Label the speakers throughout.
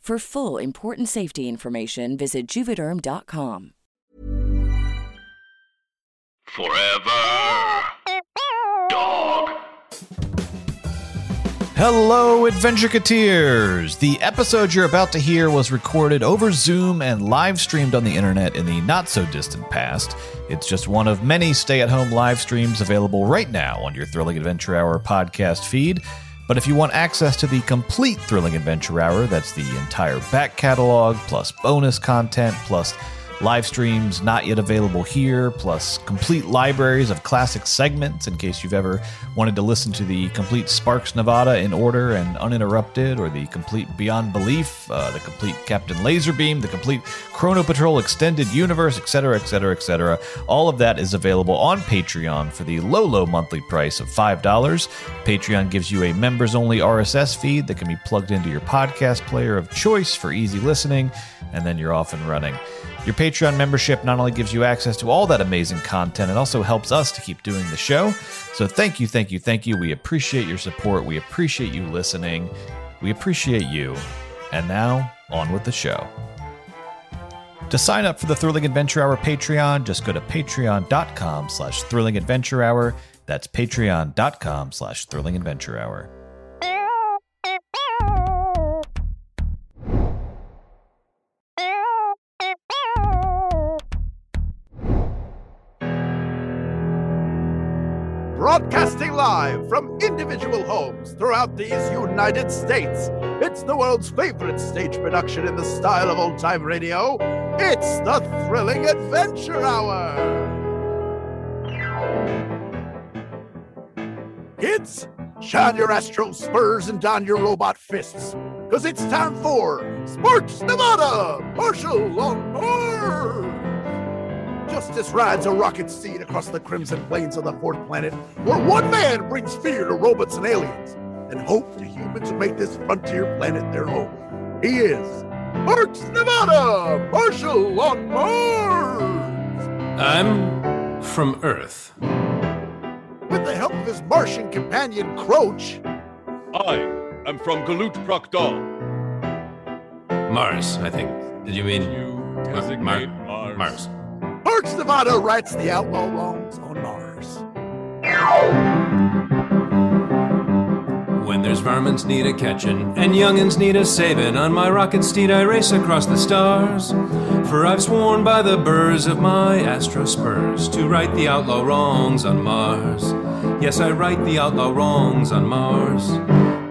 Speaker 1: For full important safety information, visit juvederm.com.
Speaker 2: Forever. Dog.
Speaker 3: Hello, Adventureketeers! The episode you're about to hear was recorded over Zoom and live streamed on the internet in the not so distant past. It's just one of many stay at home live streams available right now on your Thrilling Adventure Hour podcast feed. But if you want access to the complete Thrilling Adventure Hour, that's the entire back catalog, plus bonus content, plus live streams not yet available here, plus complete libraries of classic segments in case you've ever wanted to listen to the complete Sparks Nevada in order and uninterrupted, or the complete Beyond Belief, uh, the complete Captain Laserbeam, the complete Chrono Patrol Extended Universe, etc., etc., etc. All of that is available on Patreon for the low, low monthly price of $5. Patreon gives you a members only RSS feed that can be plugged into your podcast player of choice for easy listening, and then you're off and running. Your Patreon membership not only gives you access to all that amazing content, it also helps us to keep doing the show. So thank you, thank you, thank you. We appreciate your support. We appreciate you listening. We appreciate you. And now, on with the show. To sign up for the Thrilling Adventure Hour Patreon, just go to patreon.com slash thrilling adventure hour. That's patreon.com slash thrilling
Speaker 4: Broadcasting live from individual homes throughout these United States. It's the world's favorite stage production in the style of old time radio. It's the Thrilling Adventure Hour. Kids, shine your astro spurs and don your robot fists, because it's time for Sparks Nevada, Marshal on Mars. Justice rides a rocket steed across the crimson plains of the fourth planet, where one man brings fear to robots and aliens, and hope to humans who make this frontier planet their home. He is Sparks Nevada, Marshal on Mars.
Speaker 5: I'm from Earth.
Speaker 4: With the help of his Martian companion Croach,
Speaker 6: I am from Galut Proctor.
Speaker 5: Mars, I think. Did you mean
Speaker 6: You
Speaker 5: Ma-
Speaker 6: designate
Speaker 5: Mar-
Speaker 6: Mars.
Speaker 5: Mars?
Speaker 4: Sparks Nevada rights the outlaw wrongs on Mars.
Speaker 5: When there's varmints need a catchin' and youngins need a savin', on my rocket steed I race across the stars. For I've sworn by the burrs of my astro spurs to right the outlaw wrongs on Mars. Yes, I right the outlaw wrongs on Mars.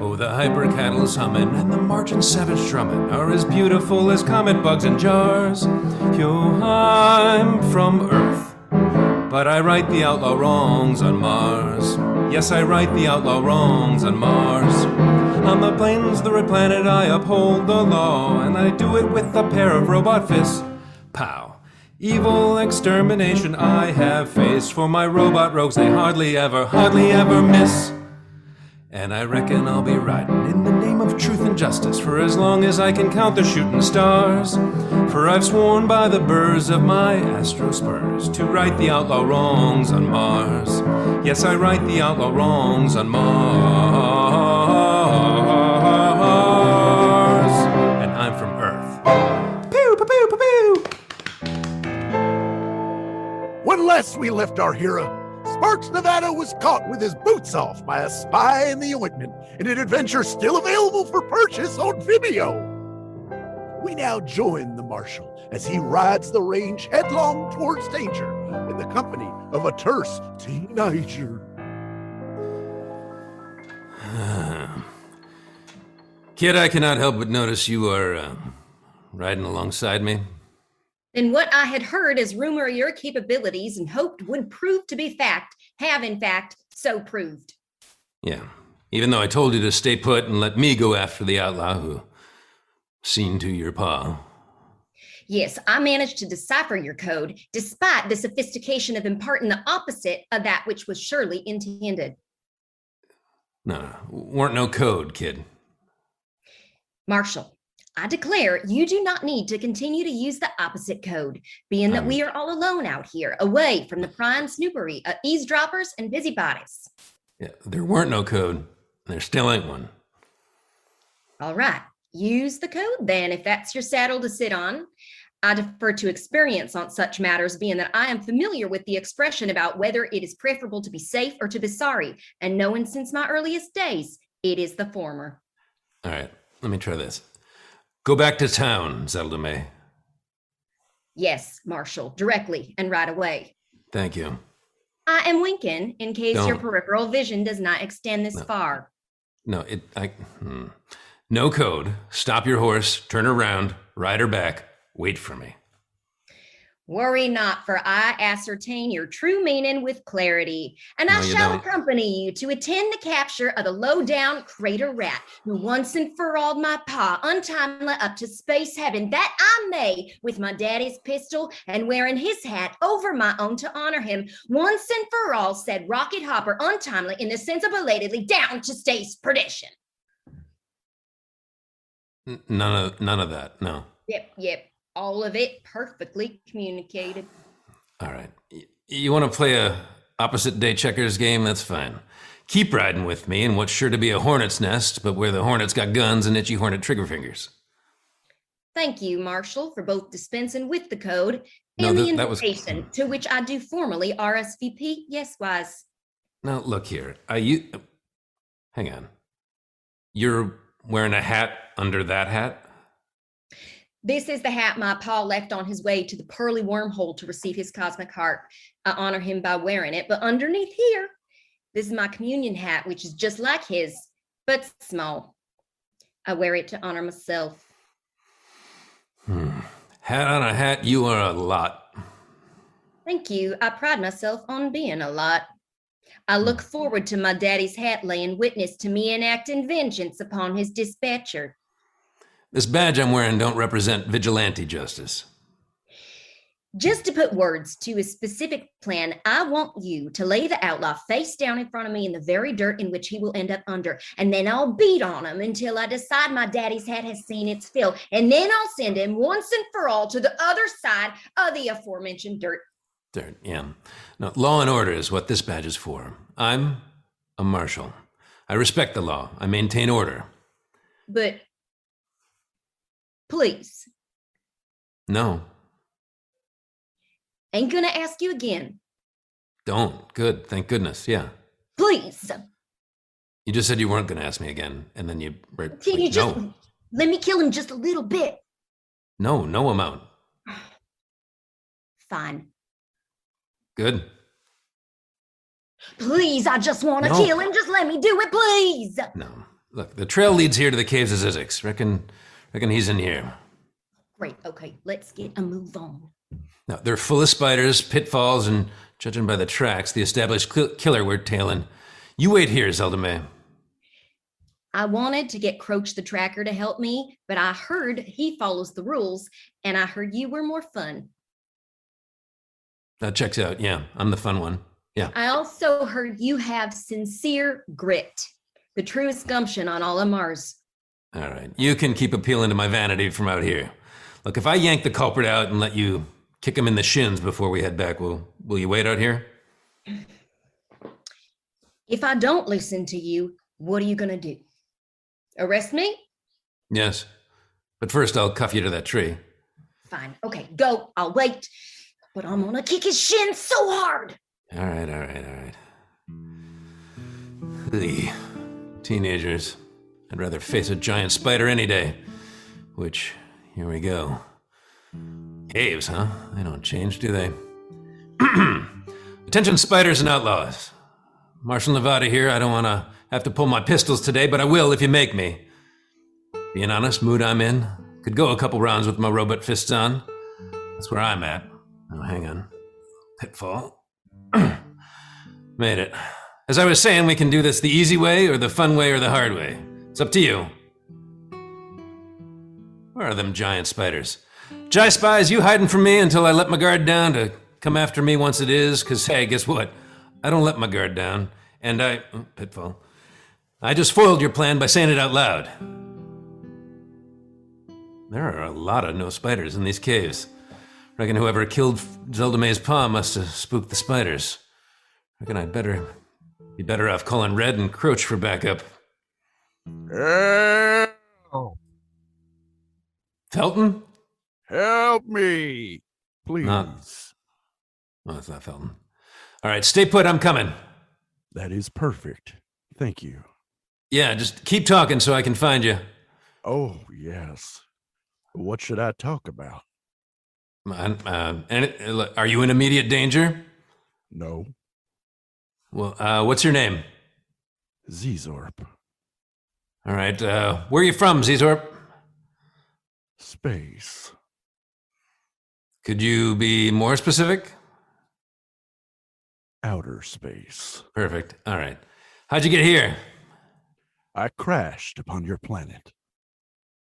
Speaker 5: Oh, the hyper cattle's humming and the marching savage drumming are as beautiful as comet bugs in jars. Yo, from Earth, but I right the outlaw wrongs on Mars. Yes, I right the outlaw wrongs on Mars. On the plains, the red planet, I uphold the law, and I do it with a pair of robot fists. Pow. Evil extermination I have faced for my robot rogues, they hardly ever, hardly ever miss. And I reckon I'll be riding in the truth and justice for as long as I can count the shooting stars. For I've sworn by the burrs of my astro spurs to right the outlaw wrongs on Mars. Yes, I right the outlaw wrongs on Mars. And I'm from Earth. Pew, pew, pew, pew, pew.
Speaker 4: When last we left our hero, Sparks Nevada was caught with his boots off by a spy in the ointment in an adventure still available for purchase on Vimeo. We now join the Marshal as he rides the range headlong towards danger in the company of a terse teenager.
Speaker 5: Kid, I cannot help but notice you are uh, riding alongside me.
Speaker 7: Then what I had heard as rumor of your capabilities and hoped would prove to be fact have in fact so proved.
Speaker 5: Yeah. Even though I told you to stay put and let me go after the outlaw who seen to your pa.
Speaker 7: Yes, I managed to decipher your code despite the sophistication of imparting the opposite of that which was surely intended.
Speaker 5: No, no, weren't no code, kid.
Speaker 7: Marshal, I declare you do not need to continue to use the opposite code, being that we are all alone out here, away from the prime snoopery of eavesdroppers and busybodies.
Speaker 5: Yeah, there weren't no code. and There still ain't one.
Speaker 7: All right, use the code then if that's your saddle to sit on. I defer to experience on such matters, being that I am familiar with the expression about whether it is preferable to be safe or to be sorry, and knowing since my earliest days, it is the former.
Speaker 5: All right, let me try this. Go back to town, Zelda May.
Speaker 7: Yes, Marshal, directly and right away.
Speaker 5: Thank you.
Speaker 7: I am winking in case your
Speaker 5: Don't.
Speaker 7: peripheral vision does not extend this
Speaker 5: No.
Speaker 7: far.
Speaker 5: No, it. I. Hmm. No code. Stop your horse. Turn around. Ride her back. Wait for me.
Speaker 7: Worry not, for I ascertain your true meaning with clarity, and I
Speaker 5: No, you
Speaker 7: shall
Speaker 5: don't.
Speaker 7: accompany you to attend the capture of the low down crater rat who once and for all my pa untimely up to space heaven that I may, with my daddy's pistol and wearing his hat over my own to honor him, once and for all said Rocket Hopper untimely in the sense of belatedly down to space perdition.
Speaker 5: None of none of that. No.
Speaker 7: Yep, yep, all of it perfectly communicated.
Speaker 5: All right. You want to play a opposite day checkers game? That's fine. Keep riding with me in what's sure to be a hornet's nest, but where the hornet's got guns and itchy hornet trigger fingers.
Speaker 7: Thank you, Marshall, for both dispensing with the code
Speaker 5: No,
Speaker 7: and the
Speaker 5: that was-
Speaker 7: invitation to which I do formally RSVP. Yes, wise.
Speaker 5: Now look here. I you. Hang on. You're wearing a hat under that hat.
Speaker 7: This is the hat my pa left on his way to the pearly wormhole to receive his cosmic heart. I honor him by wearing it, but underneath here, this is my communion hat, which is just like his, but small. I wear it to honor myself.
Speaker 5: Hmm. Hat on a hat. You are a lot.
Speaker 7: Thank you. I pride myself on being a lot. I look forward to my daddy's hat laying witness to me enacting vengeance upon his dispatcher.
Speaker 5: This badge I'm wearing don't represent vigilante justice.
Speaker 7: Just to put words to a specific plan, I want you to lay the outlaw face down in front of me in the very dirt in which he will end up under. And then I'll beat on him until I decide my daddy's hat has seen its fill. And then I'll send him once and for all to the other side of the aforementioned dirt.
Speaker 5: Dirt, yeah. Now, law and order is what this badge is for. I'm a marshal. I respect the law. I maintain order.
Speaker 7: But please,
Speaker 5: No,
Speaker 7: ain't gonna ask you again.
Speaker 5: don't. Good. Thank goodness. Yeah.
Speaker 7: Please,
Speaker 5: You just said you weren't to ask me again, and then you. Right,
Speaker 7: can you just
Speaker 5: no,
Speaker 7: let me kill him just a little bit?
Speaker 5: no, no amount.
Speaker 7: Fine.
Speaker 5: Good.
Speaker 7: Please, I just want to
Speaker 5: No.
Speaker 7: kill him. Just let me do it, please.
Speaker 5: No. Look, the trail leads here to the caves of Zizix. Reckon, reckon he's in here.
Speaker 7: Great. Okay, let's get a move on.
Speaker 5: Now, they're full of spiders, pitfalls, and judging by the tracks, the established cl- killer we're tailing. You wait here, Zelda May.
Speaker 7: I wanted to get Croach the tracker to help me, but I heard he follows the rules, and I heard you were more fun.
Speaker 5: That checks out. Yeah, I'm the fun one. Yeah.
Speaker 7: I also heard you have sincere grit, the truest gumption on all of Mars.
Speaker 5: All right. You can keep appealing to my vanity from out here. Look, if I yank the culprit out and let you kick him in the shins before we head back, will will you wait out here?
Speaker 7: If I don't listen to you, what are you going to do? Arrest me?
Speaker 5: Yes. But first, I'll cuff you to that tree.
Speaker 7: Fine. Okay, go. I'll wait. But I'm going to kick his shin so hard.
Speaker 5: All right, all right, all right. The Teenagers. I'd rather face a giant spider any day. Which, here we go. Caves, huh? They don't change, do they? Attention, spiders and outlaws. Marshal Nevada here. I don't want to have to pull my pistols today, but I will if you make me. Being honest, mood I'm in. Could go a couple rounds with my robot fists on. That's where I'm at. Oh, hang on. Pitfall. Made it. As I was saying, we can do this the easy way, or the fun way, or the hard way. It's up to you. Where are them giant spiders? Jai spies, you hiding from me until I let my guard down to come after me once it is? Because, hey, guess what? I don't let my guard down. And I. oh, pitfall. I just foiled your plan by saying it out loud. There are a lot of no spiders in these caves. Reckon whoever killed Zelda May's pa must have spooked the spiders. Reckon I'd better be better off calling Red and Croach for backup.
Speaker 4: Help,
Speaker 5: Felton?
Speaker 4: help me, please.
Speaker 5: Oh, it's not Felton. All right, stay put. I'm coming.
Speaker 4: That is perfect. Thank you.
Speaker 5: Yeah, just keep talking so I can find you.
Speaker 4: Oh, yes. What should I talk about?
Speaker 5: Uh, uh, and are you in immediate danger?
Speaker 4: No,
Speaker 5: Well, uh, what's your name?
Speaker 4: Zezorp.
Speaker 5: All right, uh, where are you from, Zezorp?
Speaker 4: Space.
Speaker 5: Could you be more specific?
Speaker 4: Outer space.
Speaker 5: Perfect. All right. How'd you get here?
Speaker 4: I crashed upon your planet.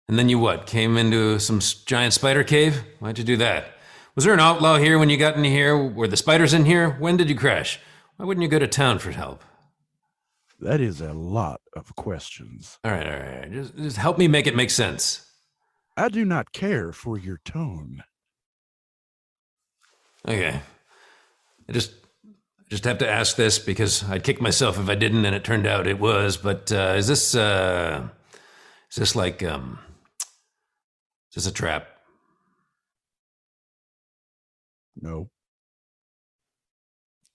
Speaker 5: And then you what? Came into some giant spider cave? Why'd you do that? Was there an outlaw here when you got in here? Were the spiders in here? When did you crash? Why wouldn't you go to town for help?
Speaker 4: That is a lot of questions.
Speaker 5: All right, all right. all right. Just, just help me make it make sense.
Speaker 4: I do not care for your tone.
Speaker 5: Okay. I just I just have to ask this because I'd kick myself if I didn't, and it turned out it was. But uh, is this uh, is this like um, is this a trap?
Speaker 4: No,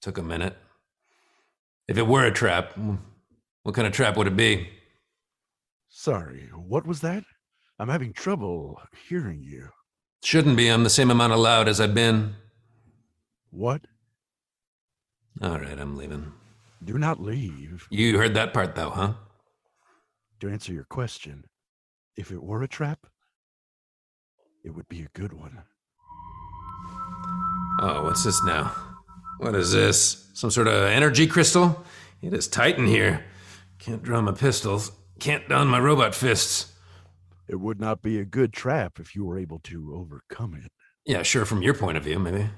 Speaker 5: Took a minute. If it were a trap, what kind of trap would it be?
Speaker 4: sorry. What was that? I'm having trouble hearing you.
Speaker 5: Shouldn't be. I'm the same amount of loud as I've been.
Speaker 4: What?
Speaker 5: All right, I'm leaving.
Speaker 4: Do not leave.
Speaker 5: You heard that part though, huh?
Speaker 4: To answer your question, if it were a trap, it would be a good one.
Speaker 5: Oh, what's this now? What is this? Some sort of energy crystal? It is tight in here. Can't draw my pistols. Can't don my robot fists.
Speaker 4: It would not be a good trap if you were able to overcome it.
Speaker 5: Yeah, sure, from your point of view, maybe.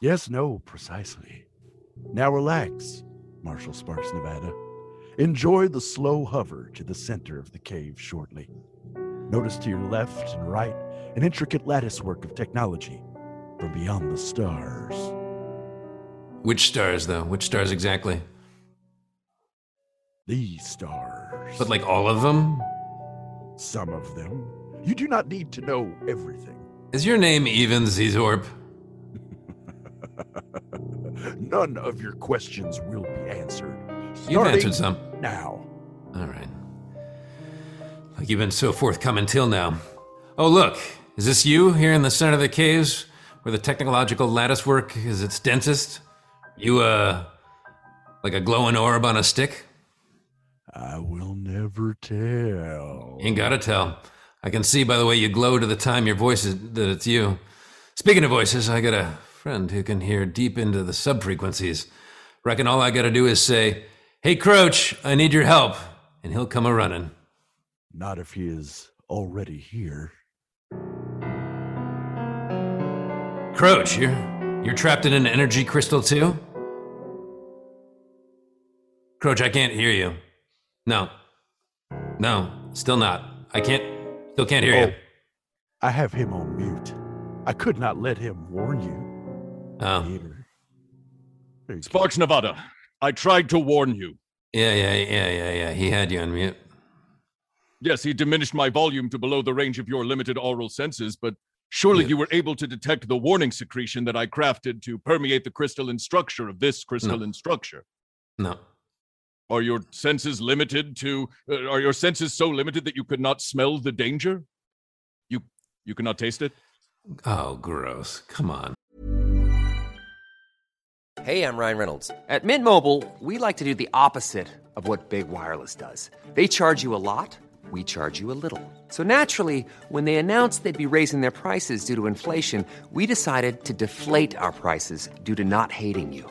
Speaker 4: Yes, no, precisely. Now relax, Marshal Sparks, Nevada. Enjoy the slow hover to the center of the cave shortly. Notice to your left and right an intricate latticework of technology from beyond the stars.
Speaker 5: Which stars, though? Which stars exactly?
Speaker 4: These stars.
Speaker 5: But like all of them?
Speaker 4: some of them. You do not need to know everything.
Speaker 5: Is your name even Zizorp?
Speaker 4: None of your questions will be answered.
Speaker 5: You've answered some.
Speaker 4: Now.
Speaker 5: All right. Like you've been so forthcoming till now. Oh, look. Is this you here in the center of the caves where the technological lattice work is its densest? You, uh, Like a glowing orb on a stick?
Speaker 4: I will never tell.
Speaker 5: Ain't gotta tell. I can see by the way you glow to the time your voice is that it's you. Speaking of voices, I got a friend who can hear deep into the subfrequencies. Reckon all I gotta do is say, Hey Croach, I need your help, and he'll come a running.
Speaker 4: Not if he is already here.
Speaker 5: Croach, you're you're trapped in an energy crystal too? Croach, I can't hear you. No. No, still not. I can't still can't hear
Speaker 4: Oh,
Speaker 5: you.
Speaker 4: I have him on mute. I could not let him warn you.
Speaker 5: Oh.
Speaker 4: Here. There you go.
Speaker 6: Sparks Nevada, I tried to warn you.
Speaker 5: Yeah, yeah, yeah, yeah, yeah. He had you on mute.
Speaker 6: Yes, he diminished my volume to below the range of your limited aural senses, but surely
Speaker 5: Yeah.
Speaker 6: you were able to detect the warning secretion that I crafted to permeate the crystalline structure of this crystalline structure.
Speaker 5: No.
Speaker 6: Are your senses limited to uh, are your senses so limited that you could not smell the danger? You you cannot taste it?
Speaker 5: Oh, gross. Come on.
Speaker 8: Hey, I'm Ryan Reynolds. At Mint Mobile, we like to do the opposite of what Big Wireless does. They charge you a lot, we charge you a little. So naturally, when they announced they'd be raising their prices due to inflation, we decided to deflate our prices due to not hating you.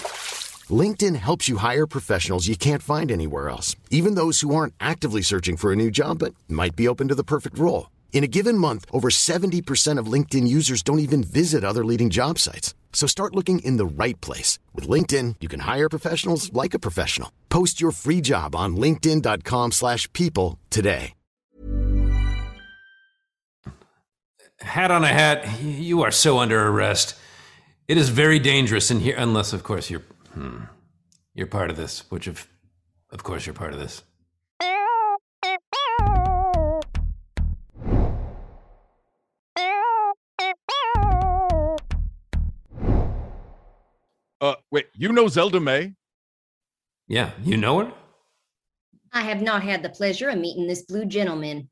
Speaker 9: LinkedIn helps you hire professionals you can't find anywhere else, even those who aren't actively searching for a new job but might be open to the perfect role. In a given month, over 70% of LinkedIn users don't even visit other leading job sites. So start looking in the right place. With LinkedIn, you can hire professionals like a professional. Post your free job on linkedin.com slash people today.
Speaker 5: Hat on a hat, you are so under arrest. It is very dangerous in here, unless, of course, you're hmm, you're part of this. Which, of of course, you're part of this.
Speaker 6: Uh wait, you know Zelda May?
Speaker 5: Yeah, you know her.
Speaker 7: I have not had the pleasure of meeting this blue gentleman.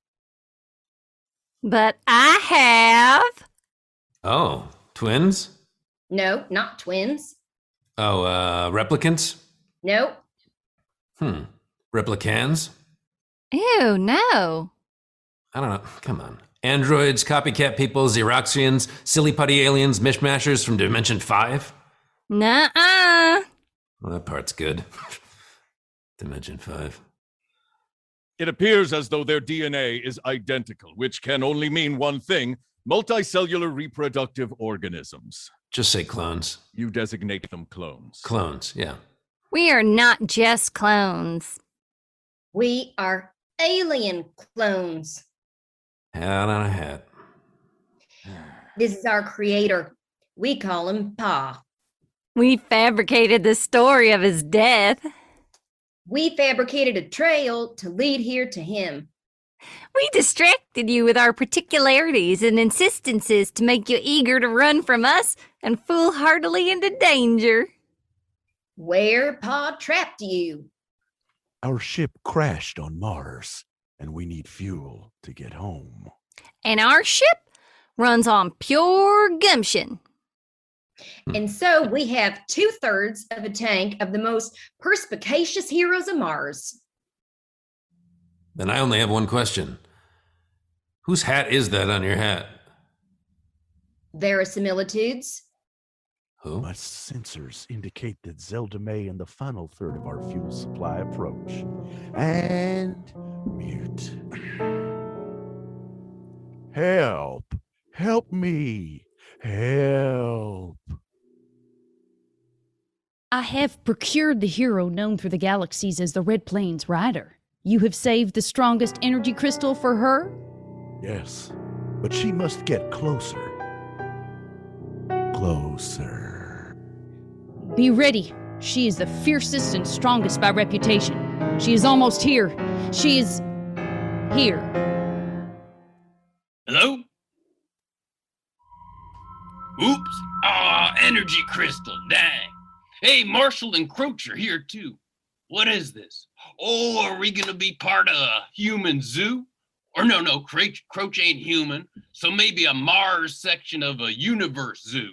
Speaker 10: But I have.
Speaker 5: Oh, twins.
Speaker 7: No, not twins.
Speaker 5: Oh, uh, replicants.
Speaker 7: No,
Speaker 5: Hmm, replicans.
Speaker 10: Ew, no.
Speaker 5: I don't know. Come on. Androids, copycat people, Xeroxians, silly putty aliens, mishmashers from Dimension 5?
Speaker 10: Nuh-uh.
Speaker 5: Well, that part's good. Dimension 5.
Speaker 6: It appears as though their DNA is identical, which can only mean one thing multicellular reproductive organisms.
Speaker 5: Just say clones.
Speaker 6: You designate them clones.
Speaker 5: Clones, yeah.
Speaker 10: We are not just clones.
Speaker 7: we are alien clones.
Speaker 5: Hat on a hat.
Speaker 7: This is our creator. We call him Pa.
Speaker 10: We fabricated the story of his death.
Speaker 7: We fabricated a trail to lead here to him.
Speaker 10: We distracted you with our particularities and insistences to make you eager to run from us and foolhardily into danger.
Speaker 7: Where Pa trapped you.
Speaker 4: Our ship crashed on Mars, and we need fuel to get home.
Speaker 10: And our ship runs on pure gumption. Hmm.
Speaker 7: And so we have two thirds of a tank of the most perspicacious heroes of Mars.
Speaker 5: Then I only have one question. Whose hat is that on your hat?
Speaker 7: Verisimilitudes.
Speaker 5: Who?
Speaker 4: My sensors indicate that Zelda May and the final third of our fuel supply approach. And mute. Help! Help me! Help!
Speaker 11: I have procured the hero known through the galaxies as the Red Plains Rider. You have saved the strongest energy crystal for her?
Speaker 4: Yes, but she must get closer. Closer.
Speaker 11: Be ready. She is the fiercest and strongest by reputation. She is almost here. She is here. Hello?
Speaker 12: Oops. Ah, energy crystal. Dang. Hey, Marshall and are here too. What is this? Oh, are we gonna be part of a human zoo? Or no, no, Croach, Croach ain't human. So maybe a Mars section of a universe zoo.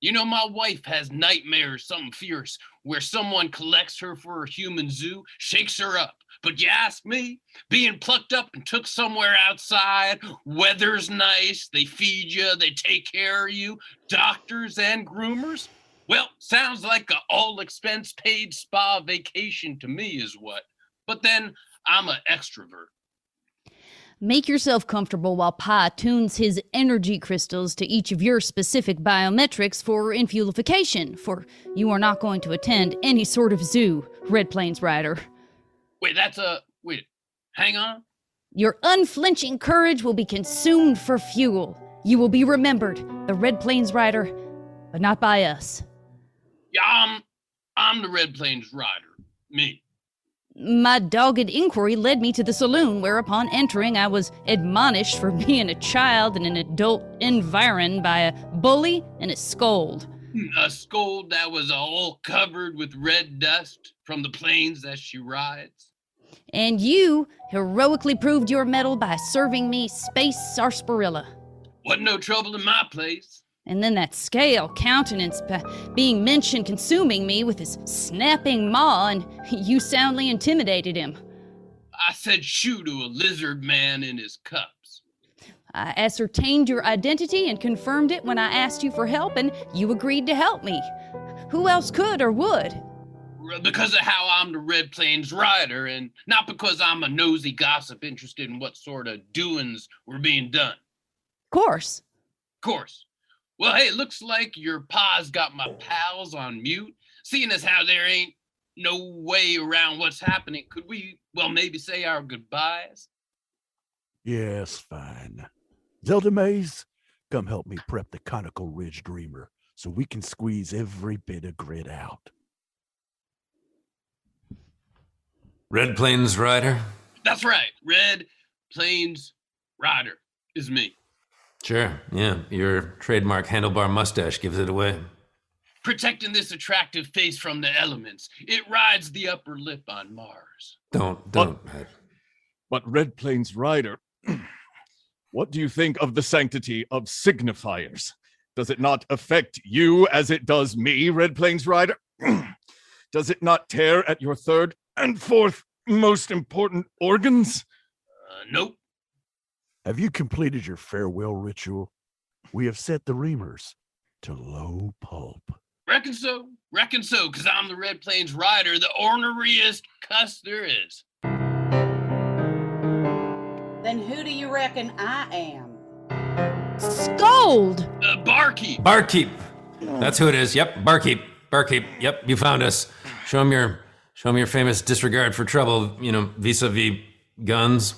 Speaker 12: You know, my wife has nightmares, something fierce, where someone collects her for a human zoo, shakes her up. But you ask me, being plucked up and took somewhere outside, weather's nice, they feed you, they take care of you, doctors and groomers. Well, sounds like a all expense paid spa vacation to me, is what. But then I'm an extrovert.
Speaker 11: Make yourself comfortable while Pi tunes his energy crystals to each of your specific biometrics for infuelification, for you are not going to attend any sort of zoo, Red Plains Rider.
Speaker 12: Wait, that's a. Wait, hang on.
Speaker 11: Your unflinching courage will be consumed for fuel. You will be remembered, the Red Plains Rider, but not by us.
Speaker 12: Yeah, I'm, I'm the Red Plains Rider. Me.
Speaker 11: My dogged inquiry led me to the saloon, where upon entering I was admonished for being a child in an adult environ by a bully and a scold.
Speaker 12: Hmm, a scold that was all covered with red dust from the plains that she rides.
Speaker 11: And you heroically proved your mettle by serving me space sarsaparilla.
Speaker 12: Wasn't no trouble in my place.
Speaker 11: And then that scale countenance being mentioned consuming me with his snapping maw, and you soundly intimidated him.
Speaker 12: I said shoo to a lizard man in his cups.
Speaker 11: I ascertained your identity and confirmed it when I asked you for help, and you agreed to help me. Who else could or would?
Speaker 12: Because of how I'm the Red Plains Rider, and not because I'm a nosy gossip interested in what sort of doings were being done.
Speaker 11: Of course.
Speaker 12: Of course. Well, hey, it looks like your pa's got my pals on mute. Seeing as how there ain't no way around what's happening, could we, well, maybe say our goodbyes?
Speaker 4: Yes, fine. Zelda Maze, come help me prep the conical ridge dreamer so we can squeeze every bit of grit out.
Speaker 5: Red Plains Rider?
Speaker 12: That's right. Red Plains Rider is me.
Speaker 5: Sure, yeah. Your trademark handlebar mustache gives it away.
Speaker 12: Protecting this attractive face from the elements. It rides the upper lip on Mars.
Speaker 5: Don't, don't.
Speaker 6: But Red Plains Rider, what do you think of the sanctity of signifiers? Does it not affect you as it does me, Red Plains Rider? does it not tear at your third and fourth most important organs?
Speaker 12: Uh, nope.
Speaker 4: Have you completed your farewell ritual? We have set the reamers to low pulp.
Speaker 12: Reckon so. Reckon so, because I'm the Red Plains Rider, the orneriest cuss there is.
Speaker 13: Then who do you reckon I am?
Speaker 11: Scold!
Speaker 12: Uh, barkeep.
Speaker 5: Barkeep. That's who it is. Yep, barkeep. Barkeep. Yep, you found us. Show him your show him your famous disregard for trouble, you know, vis-a-vis guns.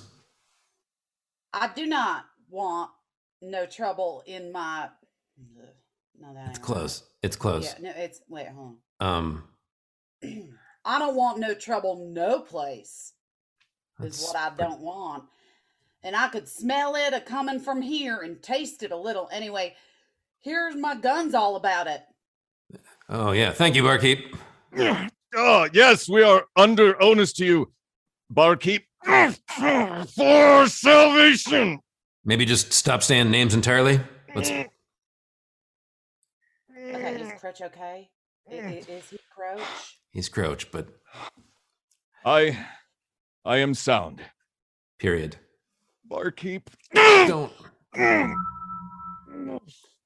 Speaker 13: I do not want no trouble in my. No, that
Speaker 5: It's
Speaker 13: ain't
Speaker 5: close. It's close.
Speaker 13: Yeah, no, it's wait, hold
Speaker 5: Um.
Speaker 13: I don't want no trouble, no place. Is what I don't want, and I could smell it a coming from here and taste it a little. Anyway, here's my guns all about it.
Speaker 5: Oh yeah. Thank you, barkeep.
Speaker 6: Oh, yes, we are under onus to you, barkeep. For salvation.
Speaker 5: Maybe just stop saying names entirely. Let's
Speaker 13: Okay, is Crouch okay? I- i- Is he Crouch?
Speaker 5: he's Crouch, but
Speaker 6: I I am sound.
Speaker 5: period.
Speaker 6: Barkeep.
Speaker 5: Don't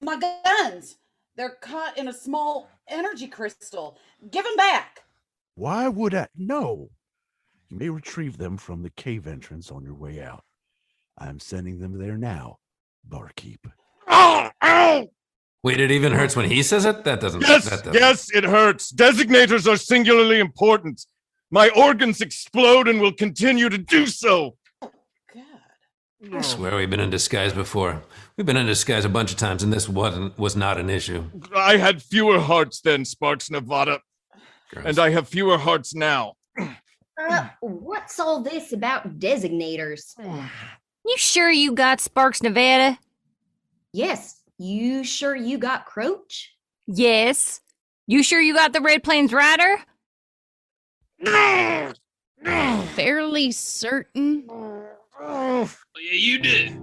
Speaker 13: My guns! They're caught in a small energy crystal. Give them back!
Speaker 4: Why would I? No. You may retrieve them from the cave entrance on your way out. I'm sending them there now, barkeep.
Speaker 6: Ow! Ow!
Speaker 5: Wait, it even hurts when he says it? That doesn't
Speaker 6: Yes,
Speaker 5: that doesn't
Speaker 6: yes, it hurts. Designators are singularly important. My organs explode and will continue to do so. God.
Speaker 5: I swear we've been in disguise before. We've been in disguise a bunch of times, and this wasn't was not an issue.
Speaker 6: I had fewer hearts then, Sparks Nevada. And I have fewer hearts now.
Speaker 7: Uh, what's all this about designators?
Speaker 10: You sure you got Sparks Nevada?
Speaker 7: Yes, You sure you got Croach?
Speaker 10: Yes. You sure you got the Red Plains Rider?
Speaker 11: Fairly certain.
Speaker 12: Well, yeah, you did.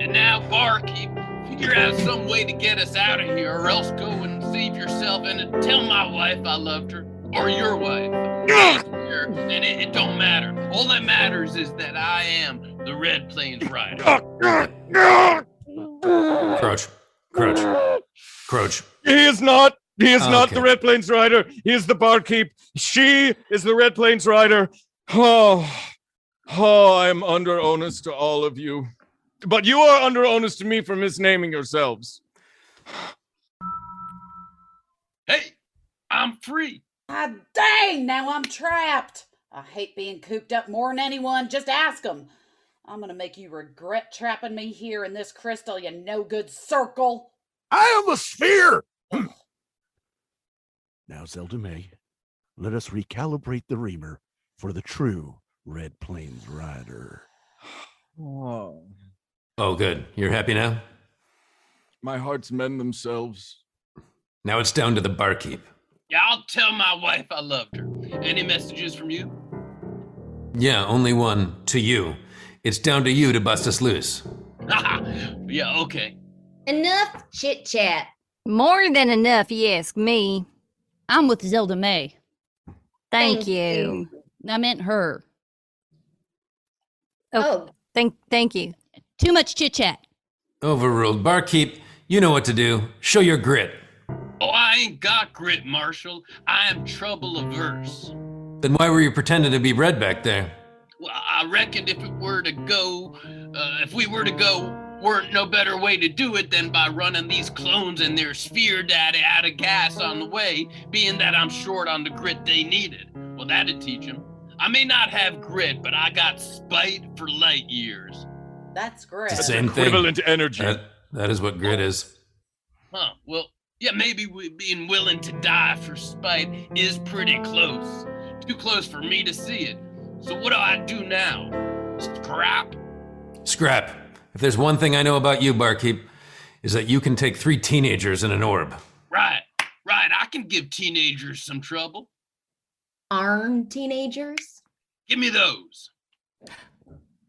Speaker 12: And now, barkeep, figure out some way to get us out of here, or else go and save yourself and tell my wife I loved her, or your wife. Here, and it, it don't matter. All that matters is that I am the Red Plains Rider.
Speaker 5: Crouch. Crouch. Crouch.
Speaker 6: He is not. He is not the Red Plains Rider. He is the barkeep. She is the Red Plains Rider. Oh, oh, I'm under onus to all of you. But you are under onus to me for misnaming yourselves.
Speaker 12: Hey, I'm free.
Speaker 13: Ah, dang, now I'm trapped. I hate being cooped up more than anyone. Just ask them. I'm gonna make you regret trapping me here in this crystal, you no good circle.
Speaker 4: I am a sphere. now, Zelda May, let us recalibrate the reamer for the true Red Plains Rider.
Speaker 6: Oh.
Speaker 5: Oh, good. You're happy now?
Speaker 6: My hearts mend themselves.
Speaker 5: Now it's down to the barkeep.
Speaker 12: Yeah, I'll tell my wife I loved her. Any messages from you?
Speaker 5: Yeah, only one. To you. It's down to you to bust us loose.
Speaker 12: yeah, okay.
Speaker 7: Enough chit chat.
Speaker 10: More than enough, you ask me.
Speaker 11: I'm with Zelda May.
Speaker 10: Thank,
Speaker 7: Thank
Speaker 10: you.
Speaker 11: I meant her.
Speaker 7: Oh, oh,
Speaker 10: Thank thank you.
Speaker 11: Too much chit chat.
Speaker 5: Overruled. Barkeep, you know what to do. Show your grit.
Speaker 12: Oh, I ain't got grit, Marshall. I am trouble averse.
Speaker 5: Then why were you pretending to be red back there?
Speaker 12: Well, I reckoned if it were to go, uh, if we were to go, weren't no better way to do it than by running these clones and their sphere data out of gas on the way, being that I'm short on the grit they needed. Well, that'd teach them. I may not have grit, but I got spite for light years.
Speaker 13: That's grit.
Speaker 5: It's the same thing.
Speaker 6: Equivalent energy.
Speaker 5: That, that is what grit is.
Speaker 12: Huh, well, yeah, maybe we being willing to die for spite is pretty close. Too close for me to see it. So what do I do now? Scrap?
Speaker 5: Scrap. If there's one thing I know about you, barkeep, is that you can take three teenagers in an orb.
Speaker 12: Right, right. I can give teenagers some trouble.
Speaker 7: armed teenagers?
Speaker 12: Give me those.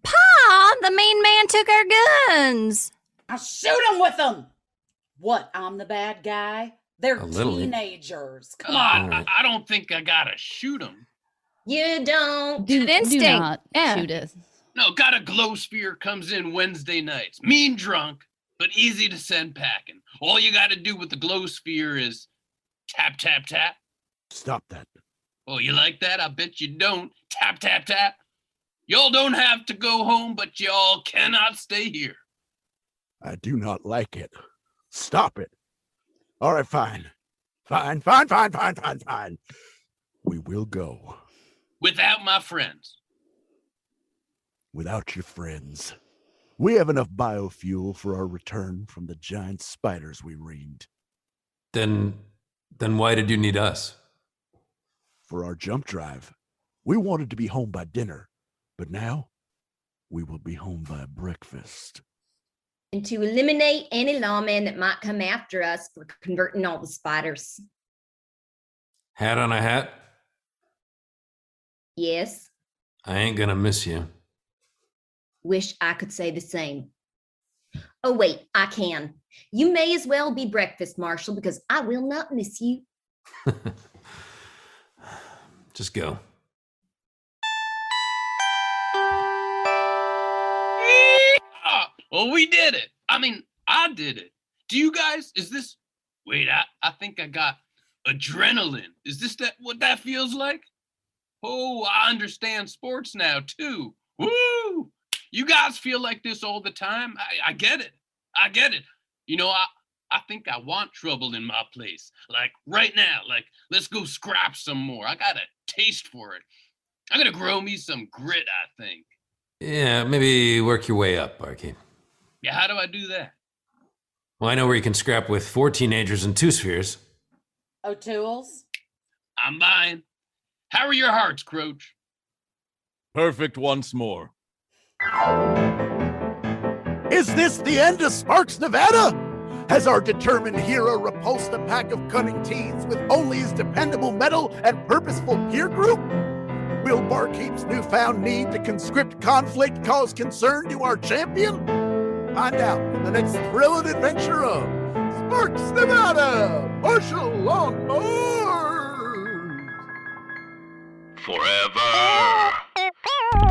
Speaker 10: Pa, the main man took our guns.
Speaker 13: I'll shoot him with them. What? I'm the bad guy? They're teenagers. Come
Speaker 12: Uh,
Speaker 13: on.
Speaker 12: I, I don't think I gotta shoot them.
Speaker 7: You don't.
Speaker 11: Do,
Speaker 10: Good
Speaker 11: do
Speaker 10: instinct.
Speaker 11: not
Speaker 10: Yeah.
Speaker 11: shoot us.
Speaker 12: No, got a glow sphere comes in Wednesday nights. Mean drunk, but easy to send packing. All you gotta do with the glow sphere is tap, tap, tap.
Speaker 4: Stop that.
Speaker 12: Oh, you like that? I bet you don't. Tap, tap, tap. Y'all don't have to go home, but y'all cannot stay here.
Speaker 4: I do not like it. Stop it. All right, fine. Fine, fine, fine, fine, fine, fine. We will go
Speaker 12: Without my friends.
Speaker 4: without your friends. We have enough biofuel for our return from the giant spiders we reamed.
Speaker 5: Then, then why did you need us?
Speaker 4: For our jump drive, we wanted to be home by dinner, but now we will be home by breakfast.
Speaker 7: And to eliminate any lawman that might come after us for converting all the spiders.
Speaker 5: Hat on a hat?
Speaker 7: Yes,
Speaker 5: I ain't gonna miss you.
Speaker 7: wish I could say the same. Oh, wait, I can. You may as well be breakfast, Marshall, because I will not miss you.
Speaker 5: Just go.
Speaker 12: Well, we did it. I mean, I did it. Do you guys, is this, wait, I, I think I got adrenaline. Is this that what that feels like? Oh, I understand sports now too. Woo! You guys feel like this all the time. I, I get it. I get it. You know, I, I think I want trouble in my place. Like right now, like let's go scrap some more. I got a taste for it. I'm gonna grow me some grit, I think.
Speaker 5: Yeah, maybe work your way up, barkeep.
Speaker 12: Yeah, how do I do that?
Speaker 5: Well, I know where you can scrap with four teenagers and two spheres.
Speaker 13: Oh, O'Toole's?
Speaker 12: I'm buying. How are your hearts, Croach?
Speaker 6: Perfect once more.
Speaker 4: Is this the end of Sparks, Nevada? Has our determined hero repulsed a pack of cunning teens with only his dependable metal and purposeful peer group? Will Barkeep's newfound need to conscript conflict cause concern to our champion? Find out in the next thrilling adventure of Sparks, Nevada! Marshal Mars!
Speaker 2: Forever.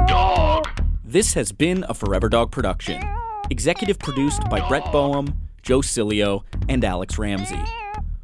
Speaker 2: Dog.
Speaker 14: This has been a Forever Dog production. Executive produced by Brett Boehm, Joe Cilio, and Alex Ramsey.